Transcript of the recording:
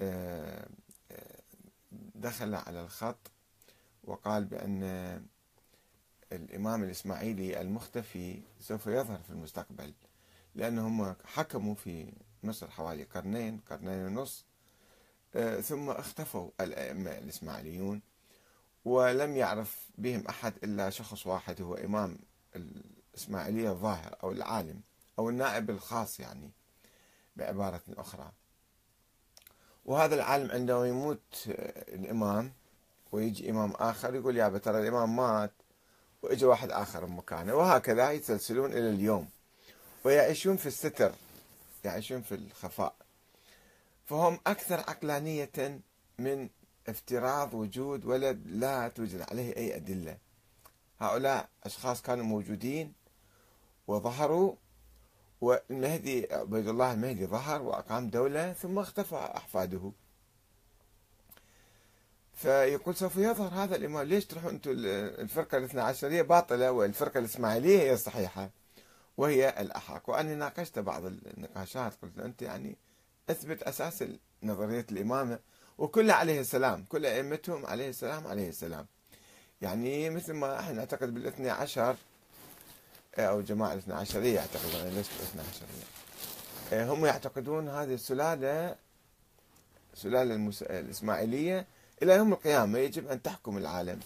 آه، آه، دخل على الخط وقال بأن الإمام الإسماعيلي المختفي سوف يظهر في المستقبل لأنهم حكموا في مصر حوالي قرنين قرنين ونص آه، ثم اختفوا الأئمة الإسماعيليون ولم يعرف بهم أحد إلا شخص واحد هو إمام الإسماعيلية الظاهر أو العالم أو النائب الخاص يعني بعبارة أخرى. وهذا العالم عندما يموت آه، الإمام ويجي إمام آخر يقول يا ترى الإمام مات وإجى واحد آخر مكانه وهكذا يتسلسلون إلى اليوم. ويعيشون في الستر يعيشون في الخفاء. فهم أكثر عقلانية من افتراض وجود ولد لا توجد عليه أي أدلة. هؤلاء أشخاص كانوا موجودين وظهروا والمهدي عبيد الله المهدي ظهر وأقام دولة ثم اختفى أحفاده. فيقول سوف يظهر هذا الإمام. ليش تروحوا أنتم الفرقة الاثنى عشرية؟ باطلة والفرقة الإسماعيلية هي الصحيحة وهي الأحق. وأنا ناقشت بعض النقاشات قلت له أنت يعني أثبت أساس نظرية الإمامة وكلها عليه السلام كل أئمتهم عليه السلام عليه السلام. يعني مثل ما إحنا نعتقد بالاثنى عشر أو جماعة الاثنى عشرية يعتقدون ليش بالاثنى عشرية هم يعتقدون هذه السلالة سلالة الإسماعيلية إلى يوم القيامة يجب أن تحكم العالم.